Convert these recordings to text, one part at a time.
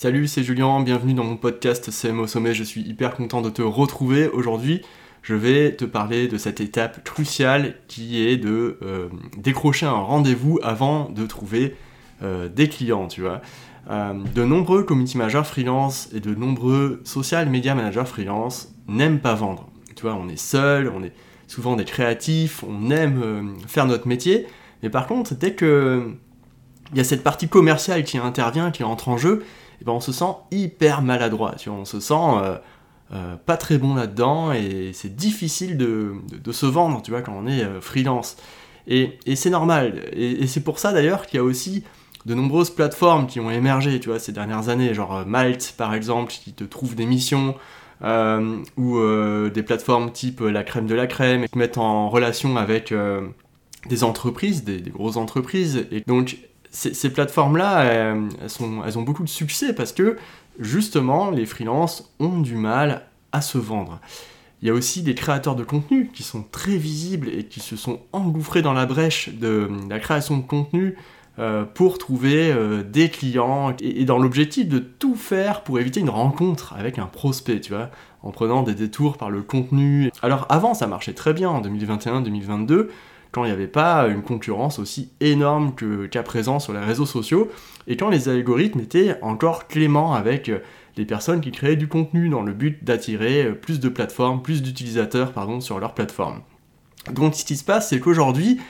Salut, c'est Julien, bienvenue dans mon podcast CM au sommet, je suis hyper content de te retrouver. Aujourd'hui, je vais te parler de cette étape cruciale qui est de euh, décrocher un rendez-vous avant de trouver euh, des clients, tu vois. Euh, de nombreux community managers freelance et de nombreux social media managers freelance n'aiment pas vendre. Tu vois, on est seul, on est souvent des créatifs, on aime faire notre métier, mais par contre, dès que il y a cette partie commerciale qui intervient, qui entre en jeu, et ben on se sent hyper maladroit, tu vois, on se sent euh, euh, pas très bon là-dedans et c'est difficile de, se vendre, tu vois, quand on est euh, freelance. Et, c'est normal. Et, c'est pour ça d'ailleurs qu'il y a aussi de nombreuses plateformes qui ont émergé, tu vois, ces dernières années, genre Malte par exemple, qui te trouve des missions, ou des plateformes type la crème de la crème, qui mettent en relation avec des entreprises, des, des, grosses entreprises. Et donc ces, plateformes-là, elles, ont beaucoup de succès parce que justement, les freelances ont du mal à se vendre. Il y a aussi des créateurs de contenu qui sont très visibles et qui se sont engouffrés dans la brèche de la création de contenu euh, pour trouver euh, des clients et, dans l'objectif de tout faire pour éviter une rencontre avec un prospect, tu vois, en prenant des détours par le contenu. Alors avant, ça marchait très bien en 2021-2022 quand il n'y avait pas une concurrence aussi énorme qu'à présent sur les réseaux sociaux, et quand les algorithmes étaient encore cléments avec euh, les personnes qui créaient du contenu dans le but d'attirer euh, plus de plateformes, plus d'utilisateurs sur leur plateforme. Donc ce qui se passe, c'est qu'aujourd'hui,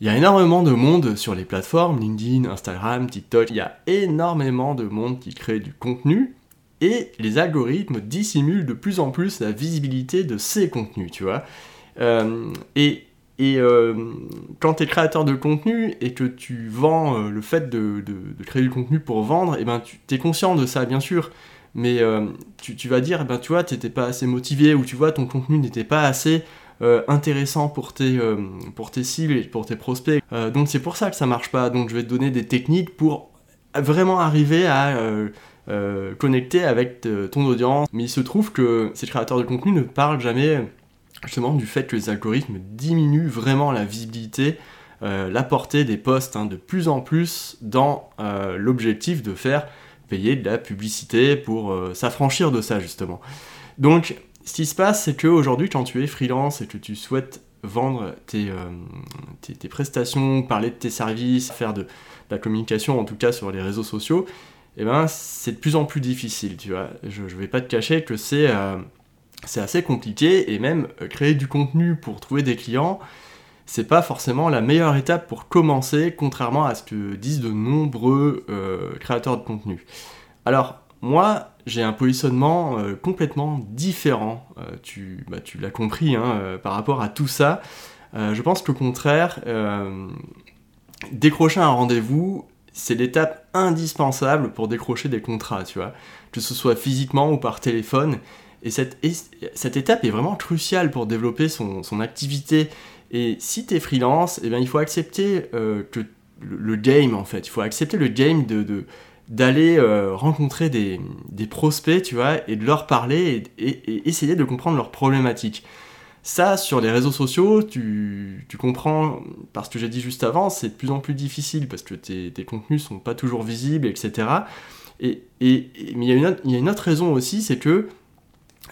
il y a énormément de monde sur les plateformes, LinkedIn, Instagram, TikTok, il y a énormément de monde qui crée du contenu, et les algorithmes dissimulent de plus en plus la visibilité de ces contenus, tu vois. Euh, et et euh, quand tu es créateur de contenu et que tu vends euh, le fait de, créer du contenu pour vendre, et eh ben, tu es conscient de ça, bien sûr. Mais euh, tu, vas dire, eh ben, tu vois, tu n'étais pas assez motivé ou tu vois, ton contenu n'était pas assez intéressant pour tes, pour tes cibles et pour tes prospects. donc c'est pour ça que ça marche pas. Donc je vais te donner des techniques pour vraiment arriver à connecter avec ton audience. Mais il se trouve que ces créateurs de contenu ne parlent jamais justement du fait que les algorithmes diminuent vraiment la visibilité, euh, la portée des posts hein, de plus en plus dans euh, l'objectif de faire payer de la publicité pour euh, s'affranchir de ça justement. Donc ce qui se passe c'est qu'aujourd'hui quand tu es freelance et que tu souhaites vendre tes, prestations, parler de tes services, faire de, la communication en tout cas sur les réseaux sociaux, eh ben c'est de plus en plus difficile, tu vois. Je, ne vais pas te cacher que c'est c'est assez compliqué et même euh, créer du contenu pour trouver des clients, c'est pas forcément la meilleure étape pour commencer, contrairement à ce que disent de nombreux euh, créateurs de contenu. Alors, moi, j'ai un positionnement euh, complètement différent, tu, bah, tu l'as compris, hein, par rapport à tout ça. je pense qu'au contraire, décrocher un rendez-vous, c'est l'étape indispensable pour décrocher des contrats, tu vois, que ce soit physiquement ou par téléphone. Et cette, cette, étape est vraiment cruciale pour développer son, son activité. Et si tu es freelance, eh bien, il faut accepter euh, que le, game, en fait, il faut accepter le game d'aller euh, rencontrer des, des, prospects, tu vois, et de leur parler et, essayer de comprendre leurs problématiques. Ça, sur les réseaux sociaux, tu, tu comprends, parce que j'ai dit juste avant, c'est de plus en plus difficile parce que tes, tes contenus sont pas toujours visibles, etc. Et, et, mais il y, y a une autre raison aussi, c'est que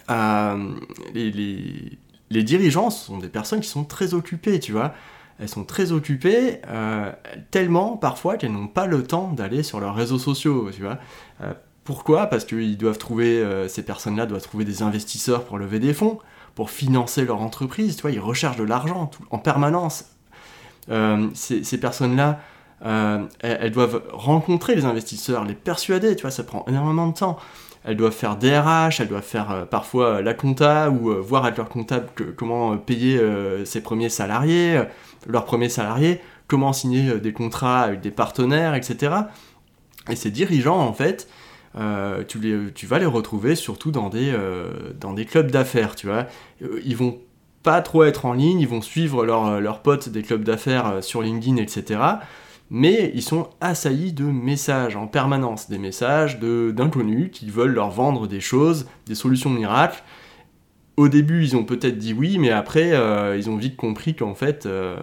euh, les, dirigeants sont des personnes qui sont très occupées, tu vois. Elles sont très occupées, euh, tellement parfois qu'elles n'ont pas le temps d'aller sur leurs réseaux sociaux, tu vois. Euh, pourquoi? Parce qu'ils doivent trouver, ces personnes-là doivent trouver des investisseurs pour lever des fonds, pour financer leur entreprise, tu vois, ils recherchent de l'argent en permanence. ces, ces personnes-là, elles, doivent rencontrer les investisseurs, les persuader, tu vois, ça prend énormément de temps elles doivent faire DRH, elles doivent faire euh, parfois euh, la compta ou euh, voir avec leur comptable comment payer ses premiers salariés, leurs premiers salariés, comment signer des contrats avec des partenaires, etc. Et ces dirigeants, en fait, tu, vas les retrouver surtout dans des, clubs d'affaires, tu vois. Ils vont pas trop être en ligne, ils vont suivre leurs potes des clubs d'affaires sur LinkedIn, etc mais ils sont assaillis de messages en permanence, des messages d'inconnus qui veulent leur vendre des choses, des solutions miracles. Au début, ils ont peut-être dit oui, mais après, euh, ils ont vite compris qu'en fait, euh,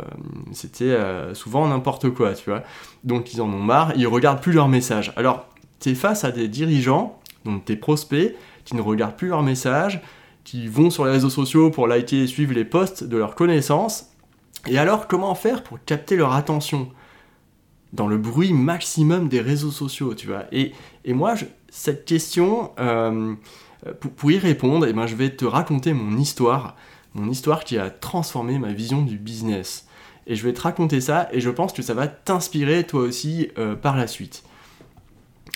c'était euh, souvent n'importe quoi, tu vois. Donc, ils en ont marre, ils regardent plus leurs messages. Alors, tu es face à des dirigeants, donc tes prospects, qui ne regardent plus leurs messages, qui vont sur les réseaux sociaux pour liker et suivre les posts de leurs connaissances. Et alors, comment faire pour capter leur attention? Dans le bruit maximum des réseaux sociaux, tu vois et, moi, cette question, euh, pour, y répondre, eh ben, je vais te raconter mon histoire, mon histoire qui a transformé ma vision du business. Et je vais te raconter ça, et je pense que ça va t'inspirer toi aussi euh, par la suite.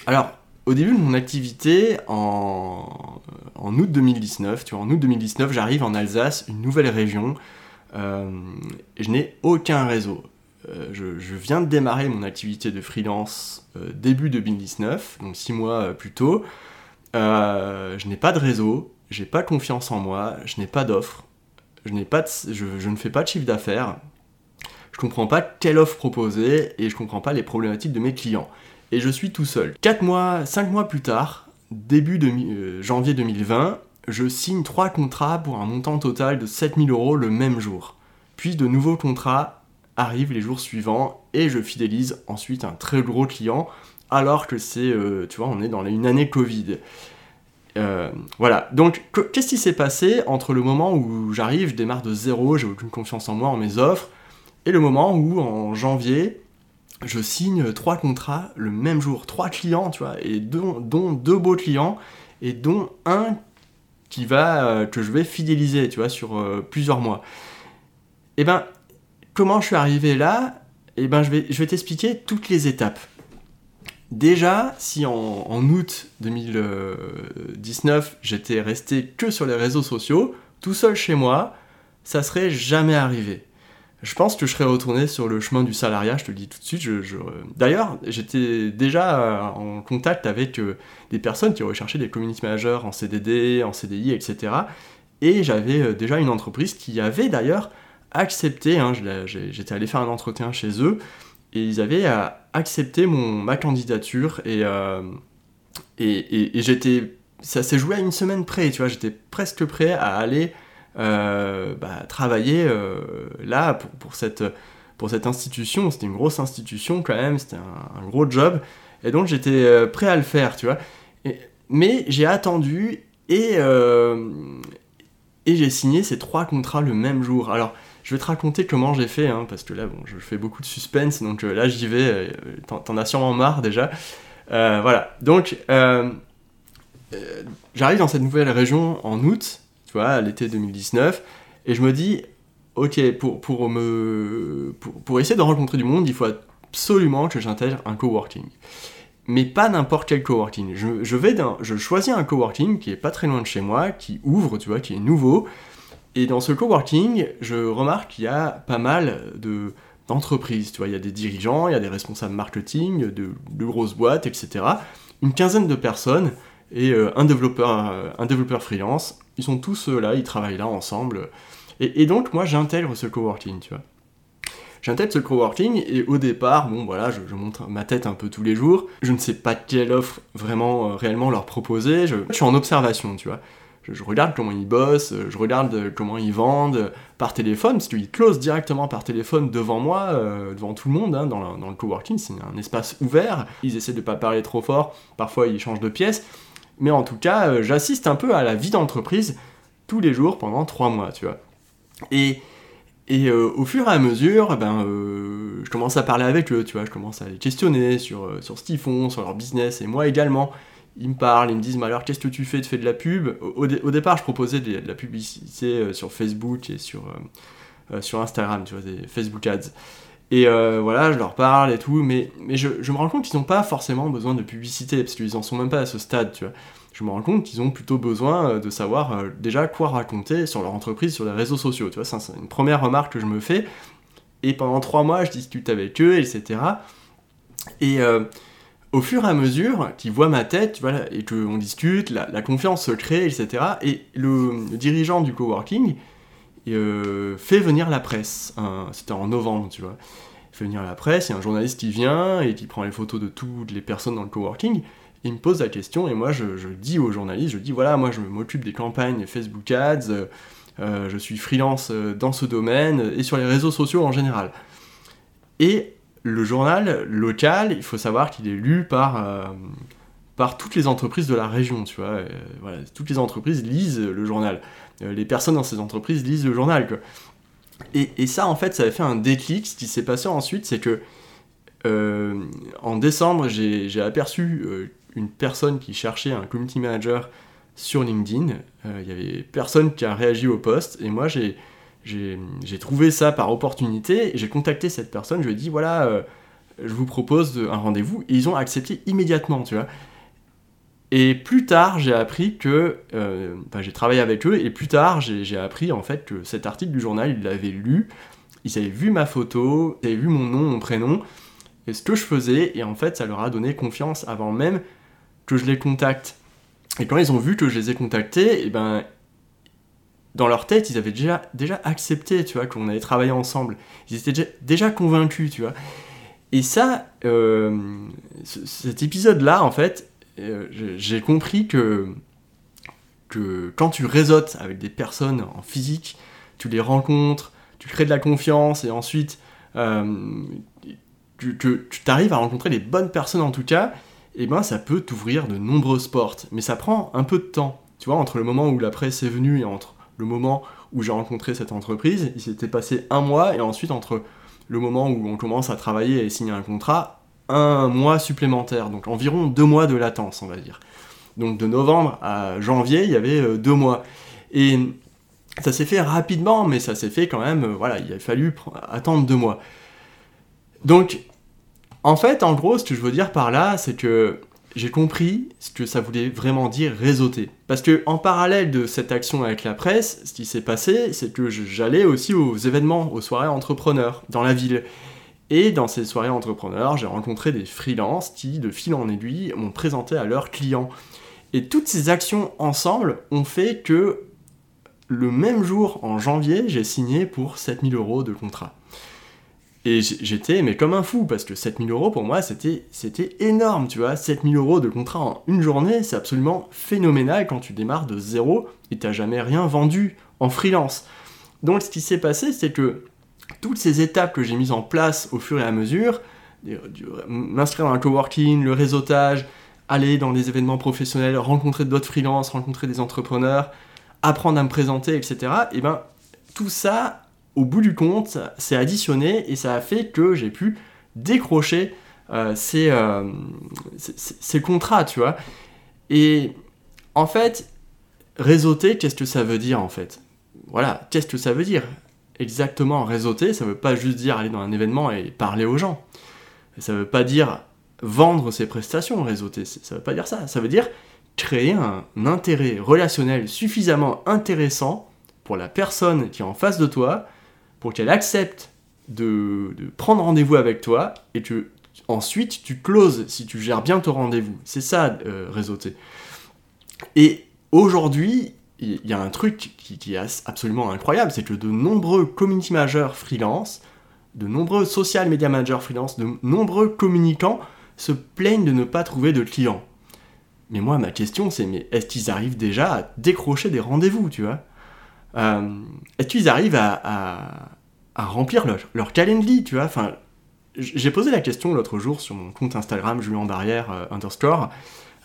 Alors, au début de mon activité, en, août 2019, tu vois, en août 2019, j'arrive en Alsace, une nouvelle région, euh, je n'ai aucun réseau. Euh, je, viens de démarrer mon activité de freelance euh, début 2019, donc six mois plus tôt. je n'ai pas de réseau, j'ai pas confiance en moi, je n'ai pas d'offre, je, je, ne fais pas de chiffre d'affaires, je comprends pas quelle offre proposer et je comprends pas les problématiques de mes clients et je suis tout seul. 4 mois, 5 mois plus tard, début de euh, janvier 2020, je signe 3 contrats pour un montant total de 7000 euros le même jour. Puis de nouveaux contrats arrivent les jours suivants et je fidélise ensuite un très gros client alors que c'est, euh, tu vois, on est dans une année Covid. Euh, voilà, donc qu'est-ce qui s'est passé entre le moment où j'arrive, je démarre de zéro, j'ai aucune confiance en moi, en mes offres, et le moment où en janvier, je signe trois contrats le même jour, trois clients, tu vois, et dont, deux beaux clients, et dont un qui va, euh, que je vais fidéliser, tu vois, sur plusieurs mois. Et eh ben, comment je suis arrivé là eh ben, je vais, t'expliquer toutes les étapes. Déjà, si en, août 2019, j'étais resté que sur les réseaux sociaux, tout seul chez moi, ça serait jamais arrivé je pense que je serais retourné sur le chemin du salariat, je te le dis tout de suite. D'ailleurs, j'étais déjà euh, en contact avec euh, des personnes qui recherchaient des community managers en CDD, en CDI, etc. Et j'avais euh, déjà une entreprise qui avait d'ailleurs accepté, hein, j'étais allé faire un entretien chez eux, et ils avaient accepté mon, ma candidature, et, et, et j'étais... Ça s'est joué à une semaine près, tu vois, j'étais presque prêt à aller euh, bah, travailler euh, là pour, cette, pour cette institution. C'était une grosse institution quand même, c'était un, gros job. Et donc j'étais euh, prêt à le faire, tu vois. mais j'ai attendu et, et j'ai signé ces trois contrats le même jour. Alors, je vais te raconter comment j'ai fait, hein, parce que là, bon, je fais beaucoup de suspense, donc là, j'y vais. T'en as sûrement marre déjà. voilà. Donc, j'arrive dans cette nouvelle région en août, tu vois, à l'été 2019, et je me dis, ok, pour, pour, me, pour, essayer de rencontrer du monde, il faut absolument que j'intègre un coworking. Mais pas n'importe quel coworking. Je, je, vais je choisis un coworking qui est pas très loin de chez moi, qui ouvre, tu vois, qui est nouveau. Et dans ce coworking, je remarque qu'il y a pas mal de d'entreprises, tu vois, il y a des dirigeants, il y a des responsables marketing, de, de grosses boîtes, etc. Une quinzaine de personnes et euh, un développeur, euh, un développeur freelance. Ils sont tous euh, là, ils travaillent là ensemble. Et, donc moi j'intègre ce coworking, tu vois. J'intègre ce coworking et au départ, bon voilà, je, montre ma tête un peu tous les jours. Je ne sais pas quelle offre vraiment réellement leur proposer. Je, suis en observation, tu vois. Je, regarde comment ils bossent, je regarde comment ils vendent par téléphone, parce qu'ils closent directement par téléphone devant moi, devant tout le monde, hein, dans, le coworking, c'est un espace ouvert. Ils essaient de ne pas parler trop fort, parfois ils changent de pièce mais en tout cas, euh, j'assiste un peu à la vie d'entreprise tous les jours pendant trois mois, tu vois. Et, euh, au fur et à mesure, ben, euh, je commence à parler avec eux, tu vois, je commence à les questionner sur, sur ce qu'ils font, sur leur business, et moi également. Ils me parlent, ils me disent, mais alors qu'est-ce que tu fais? Tu fais de la pub? Au, départ, je proposais de, la publicité sur Facebook et sur, sur Instagram, tu vois, des Facebook Ads. Et euh, voilà, je leur parle et tout, mais, mais je, me rends compte qu'ils n'ont pas forcément besoin de publicité, parce qu'ils en sont même pas à ce stade, tu vois. Je me rends compte qu'ils ont plutôt besoin euh, de savoir euh, déjà quoi raconter sur leur entreprise, sur les réseaux sociaux, tu vois. C'est une première remarque que je me fais. Et pendant trois mois, je discute avec eux, etc. Et au fur et à mesure qu'ils voient ma tête, voilà, et qu'on discute, la, confiance se crée, etc. Et le dirigeant du coworking, euh, fait venir la presse. C'était en novembre, tu vois. Il fait venir la presse, il y a un journaliste qui vient et qui prend les photos de toutes les personnes dans le coworking. Il me pose la question et moi je, dis au journaliste, je dis voilà, moi je m'occupe des campagnes Facebook Ads, euh, je suis freelance euh, dans ce domaine et sur les réseaux sociaux en général. Et le journal local, il faut savoir qu'il est lu par par toutes les entreprises de la région, tu vois. voilà, toutes les entreprises lisent le journal. les personnes dans ces entreprises lisent le journal. Et, ça, en fait, ça avait fait un déclic. Ce qui s'est passé ensuite, c'est que en décembre, j'ai aperçu une personne qui cherchait un community manager sur LinkedIn. Il y avait personne qui a réagi au poste, et moi, j'ai j'ai trouvé ça par opportunité, j'ai contacté cette personne, je lui ai dit voilà, euh, je vous propose un rendez-vous, et ils ont accepté immédiatement, tu vois. Et plus tard, j'ai appris que, euh, j'ai travaillé avec eux, et plus tard, j'ai appris en fait que cet article du journal, ils l'avaient lu, ils avaient vu ma photo, ils avaient vu mon nom, mon prénom, et ce que je faisais, et en fait, ça leur a donné confiance avant même que je les contacte. Et quand ils ont vu que je les ai contactés, et eh ben, dans leur tête, ils avaient déjà, déjà accepté, tu vois, qu'on allait travailler ensemble. Ils étaient déjà, convaincus, tu vois. Et ça, euh, cet épisode-là, en fait, euh, j'ai compris que, que quand tu réseautes avec des personnes en physique, tu les rencontres, tu crées de la confiance, et ensuite, euh, tu, t'arrives à rencontrer les bonnes personnes en tout cas, et ben ça peut t'ouvrir de nombreuses portes. Mais ça prend un peu de temps. Tu vois, entre le moment où la presse est venue et entre le moment où j'ai rencontré cette entreprise, il s'était passé un mois, et ensuite entre le moment où on commence à travailler et signer un contrat, un mois supplémentaire, donc environ deux mois de latence, on va dire. Donc de novembre à janvier, il y avait euh, deux mois. Et ça s'est fait rapidement, mais ça s'est fait quand même, euh, voilà, il a fallu attendre deux mois. Donc, en fait, en gros, ce que je veux dire par là, c'est que j'ai compris ce que ça voulait vraiment dire réseauter. Parce que en parallèle de cette action avec la presse, ce qui s'est passé, c'est que j'allais aussi aux événements, aux soirées entrepreneurs dans la ville. Et dans ces soirées entrepreneurs, j'ai rencontré des freelances qui, de fil en aiguille, m'ont présenté à leurs clients. Et toutes ces actions ensemble ont fait que le même jour, en janvier, j'ai signé pour 7000 euros de contrat. Et j'étais, mais comme un fou, parce que 7000 euros pour moi, c'était énorme, tu vois. 7000 euros de contrat en une journée, c'est absolument phénoménal quand tu démarres de zéro et t'as jamais rien vendu en freelance. Donc ce qui s'est passé, c'est que toutes ces étapes que j'ai mises en place au fur et à mesure, m'inscrire dans un coworking, le réseautage, aller dans des événements professionnels, rencontrer d'autres freelances, rencontrer des entrepreneurs, apprendre à me présenter, etc. Et ben tout ça au bout du compte, c'est additionné et ça a fait que j'ai pu décrocher euh, euh, ces, contrats, tu vois. Et en fait, réseauter, qu'est-ce que ça veut dire en fait? Voilà, qu'est-ce que ça veut dire? Exactement, réseauter, ça veut pas juste dire aller dans un événement et parler aux gens. Ça veut pas dire vendre ses prestations, réseauter, ça veut pas dire ça. Ça veut dire créer un intérêt relationnel suffisamment intéressant pour la personne qui est en face de toi pour qu'elle accepte de, prendre rendez-vous avec toi et que ensuite tu closes si tu gères bien ton rendez-vous. C'est ça, euh, réseauter. Et aujourd'hui, il y a un truc qui, est absolument incroyable, c'est que de nombreux community managers freelance, de nombreux social media managers freelance, de nombreux communicants se plaignent de ne pas trouver de clients. Mais moi, ma question, c'est mais est-ce qu'ils arrivent déjà à décrocher des rendez-vous, tu vois? Est-ce qu'ils arrivent à, remplir leur, leur, Calendly, tu vois? Enfin, J'ai posé la question l'autre jour sur mon compte Instagram, Julien Barrière euh, underscore.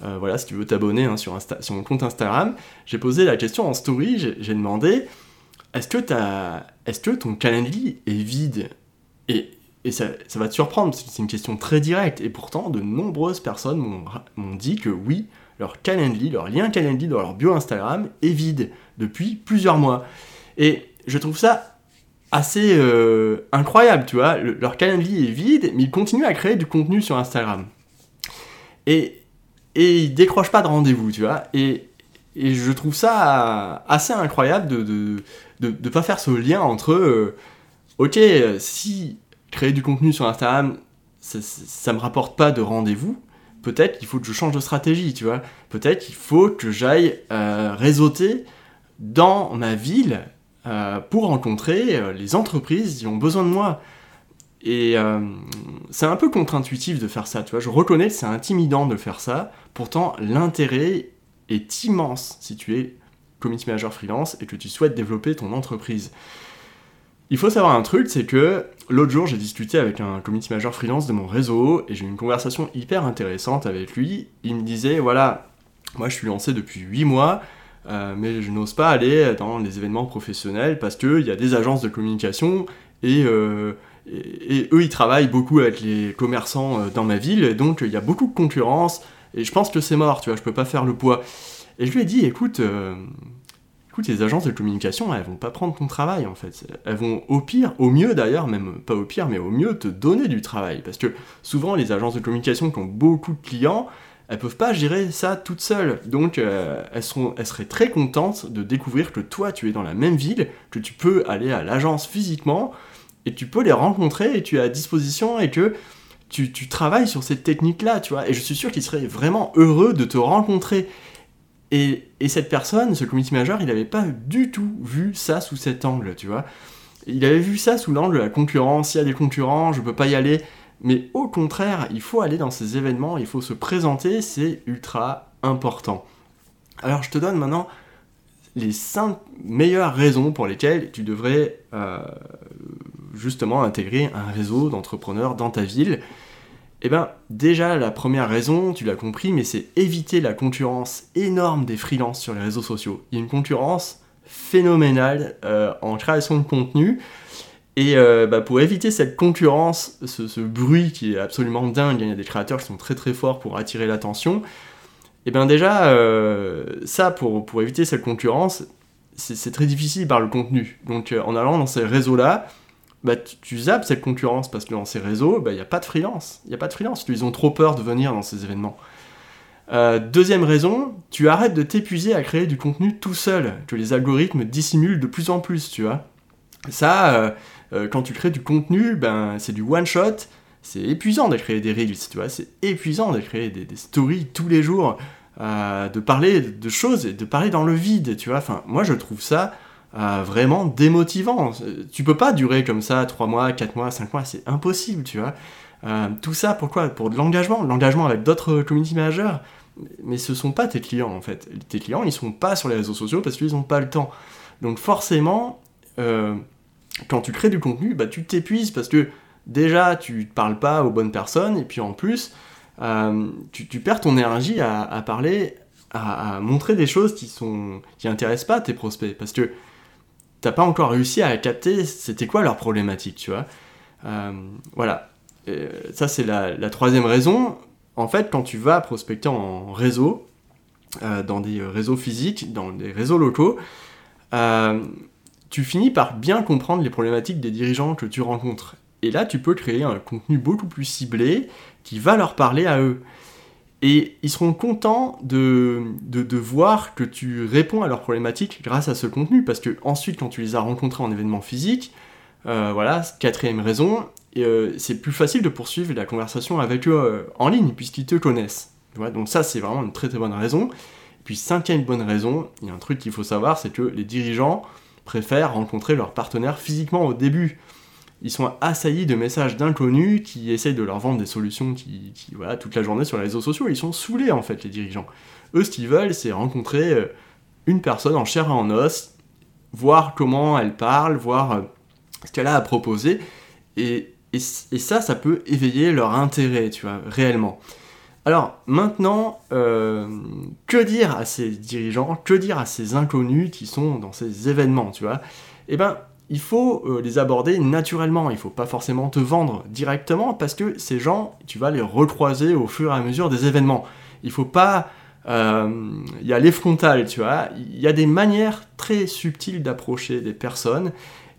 Euh, voilà, si tu veux t'abonner hein, sur, sur, mon compte Instagram, j'ai posé la question en story, j'ai demandé est-ce que, est que ton Calendly est vide? Et, et ça, ça, va te surprendre, c'est une question très directe, et pourtant de nombreuses personnes m'ont dit que oui, leur leur lien Calendly dans leur bio Instagram est vide depuis plusieurs mois. Et je trouve ça assez euh, incroyable, tu vois. leur Calendly est vide, mais ils continuent à créer du contenu sur Instagram. Et, et ils décrochent pas de rendez-vous, tu vois. Et, et je trouve ça assez incroyable de ne de, de, pas faire ce lien entre, euh, ok, si créer du contenu sur Instagram, ça, ça me rapporte pas de rendez-vous, peut-être qu'il faut que je change de stratégie, tu vois. Peut-être qu'il faut que j'aille euh, réseauter dans ma ville euh, pour rencontrer euh, les entreprises qui ont besoin de moi. Et c'est un peu contre-intuitif de faire ça, tu vois. Je reconnais que c'est intimidant de faire ça, pourtant l'intérêt est immense si tu es community manager freelance et que tu souhaites développer ton entreprise. Il faut savoir un truc, c'est que l'autre jour, j'ai discuté avec un community manager freelance de mon réseau et j'ai eu une conversation hyper intéressante avec lui. Il me disait voilà, moi je suis lancé depuis 8 mois, euh, mais je n'ose pas aller dans les événements professionnels parce qu'il y a des agences de communication et, euh, et, eux ils travaillent beaucoup avec les commerçants euh, dans ma ville, donc il y a beaucoup de concurrence et je pense que c'est mort, tu vois, je peux pas faire le poids. Et je lui ai dit écoute, écoute, les agences de communication, elles vont pas prendre ton travail en fait. Elles vont au pire, au mieux d'ailleurs, même pas au pire, mais au mieux te donner du travail. Parce que souvent, les agences de communication qui ont beaucoup de clients, elles peuvent pas gérer ça toutes seules. Donc, euh, elles, elles seraient très contentes de découvrir que toi, tu es dans la même ville, que tu peux aller à l'agence physiquement, et tu peux les rencontrer, et tu es à disposition, et que tu, tu travailles sur cette technique-là, tu vois. Et je suis sûr qu'ils seraient vraiment heureux de te rencontrer. Et, cette personne, ce community manager, il n'avait pas du tout vu ça sous cet angle, tu vois. Il avait vu ça sous l'angle de la concurrence, il y a des concurrents, je peux pas y aller. Mais au contraire, il faut aller dans ces événements, il faut se présenter, c'est ultra important. Alors je te donne maintenant les 5 meilleures raisons pour lesquelles tu devrais euh, justement intégrer un réseau d'entrepreneurs dans ta ville. Eh bien, déjà, la première raison, tu l'as compris, mais c'est éviter la concurrence énorme des freelances sur les réseaux sociaux. Il y a une concurrence phénoménale euh, en création de contenu. Et euh, bah, pour éviter cette concurrence, ce, bruit qui est absolument dingue, il y a des créateurs qui sont très très forts pour attirer l'attention. Eh bien déjà, euh, ça, pour, pour éviter cette concurrence, c'est très difficile par le contenu. Donc en allant dans ces réseaux-là, bah, tu, zappes cette concurrence parce que dans ces réseaux, bah, il n'y a pas de freelance. Il a pas de freelance. Ils ont trop peur de venir dans ces événements. Euh, deuxième raison, tu arrêtes de t'épuiser à créer du contenu tout seul, que les algorithmes dissimulent de plus en plus, tu vois. Ça, euh, euh, quand tu crées du contenu, ben, c'est du one-shot, c'est épuisant de créer des reels, tu vois, c'est épuisant de créer des, des, stories tous les jours, de parler de choses et de parler dans le vide, tu vois. Enfin, moi, je trouve ça euh, vraiment démotivant. Tu peux pas durer comme ça 3 mois, 4 mois, 5 mois, c'est impossible, tu vois. Euh, tout ça, pourquoi? Pour de l'engagement, l'engagement avec d'autres community managers. Mais ce sont pas tes clients en fait. Tes clients, ils sont pas sur les réseaux sociaux parce qu'ils n'ont pas le temps. Donc forcément, euh, quand tu crées du contenu, bah, tu t'épuises parce que déjà, tu ne parles pas aux bonnes personnes et puis en plus, tu, perds ton énergie à, parler, à, à, montrer des choses qui sont qui intéressent pas tes prospects parce que t'as pas encore réussi à capter c'était quoi leur problématique, tu vois. Euh, voilà. ça, c'est la, troisième raison. En fait, quand tu vas prospecter en réseau, euh, dans des réseaux physiques, dans des réseaux locaux, euh, tu finis par bien comprendre les problématiques des dirigeants que tu rencontres. Et là, tu peux créer un contenu beaucoup plus ciblé qui va leur parler à eux. Et ils seront contents de, de, voir que tu réponds à leurs problématiques grâce à ce contenu, parce que ensuite, quand tu les as rencontrés en événement physique, euh, voilà, quatrième raison, euh, c'est plus facile de poursuivre la conversation avec eux euh, en ligne, puisqu'ils te connaissent. donc ça, c'est vraiment une très très bonne raison. Et puis cinquième bonne raison, il y a un truc qu'il faut savoir, c'est que les dirigeants préfèrent rencontrer leurs partenaires physiquement au début ils sont assaillis de messages d'inconnus qui essayent de leur vendre des solutions qui, voilà, toute la journée sur les réseaux sociaux. Ils sont saoulés, en fait, les dirigeants. Eux, ce qu'ils veulent, c'est rencontrer euh, une personne en chair et en os, voir comment elle parle, voir euh, ce qu'elle a à proposer. Et, et, ça, ça peut éveiller leur intérêt, tu vois, réellement. Alors, maintenant, euh, que dire à ces dirigeants, que dire à ces inconnus qui sont dans ces événements, tu vois? Eh ben, il faut euh, les aborder naturellement, il faut pas forcément te vendre directement parce que ces gens, tu vas les recroiser au fur et à mesure des événements. Il faut pas euh, y aller frontal, tu vois. Il y a des manières très subtiles d'approcher des personnes.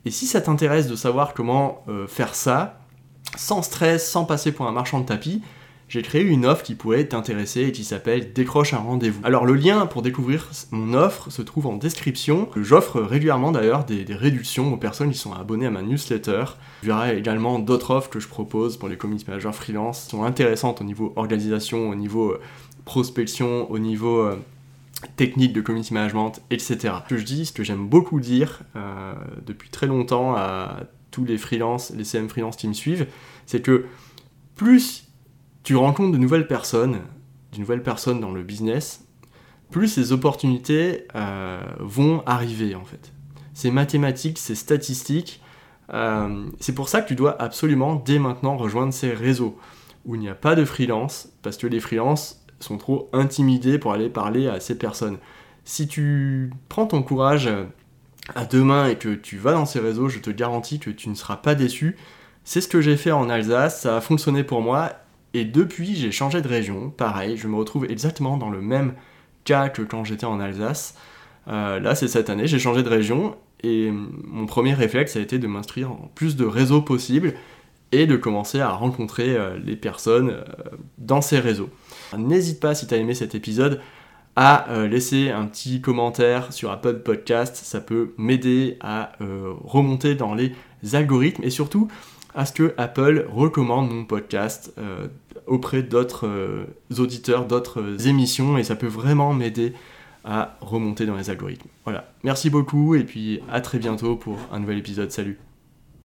Et si ça t'intéresse de savoir comment euh, faire ça, sans stress, sans passer pour un marchand de tapis, j'ai créé une offre qui pourrait t'intéresser et qui s'appelle Décroche un rendez-vous. Alors le lien pour découvrir mon offre se trouve en description. J'offre régulièrement d'ailleurs des, réductions aux personnes qui sont abonnées à ma newsletter. Tu verras également d'autres offres que je propose pour les community managers freelance qui sont intéressantes au niveau organisation, au niveau euh, prospection, au niveau euh, technique de community management, etc. Ce que je dis, ce que j'aime beaucoup dire euh, depuis très longtemps à tous les freelances, les CM freelance qui me suivent, c'est que plus tu rencontres de nouvelles personnes, de nouvelles personnes dans le business, plus ces opportunités euh, vont arriver en fait. C'est mathématique, c'est statistique. Euh, c'est pour ça que tu dois absolument dès maintenant rejoindre ces réseaux où il n'y a pas de freelance, parce que les freelances sont trop intimidés pour aller parler à ces personnes. Si tu prends ton courage à deux mains et que tu vas dans ces réseaux, je te garantis que tu ne seras pas déçu. C'est ce que j'ai fait en Alsace, ça a fonctionné pour moi, et depuis j'ai changé de région, pareil, je me retrouve exactement dans le même cas que quand j'étais en Alsace. Euh, là c'est cette année, j'ai changé de région, et mon premier réflexe a été de m'inscrire en plus de réseaux possibles, et de commencer à rencontrer euh, les personnes euh, dans ces réseaux. N'hésite pas si tu as aimé cet épisode à laisser un petit commentaire sur Apple Podcast, ça peut m'aider à remonter dans les algorithmes et surtout à ce que Apple recommande mon podcast auprès d'autres auditeurs, d'autres émissions et ça peut vraiment m'aider à remonter dans les algorithmes. Voilà, merci beaucoup et puis à très bientôt pour un nouvel épisode. Salut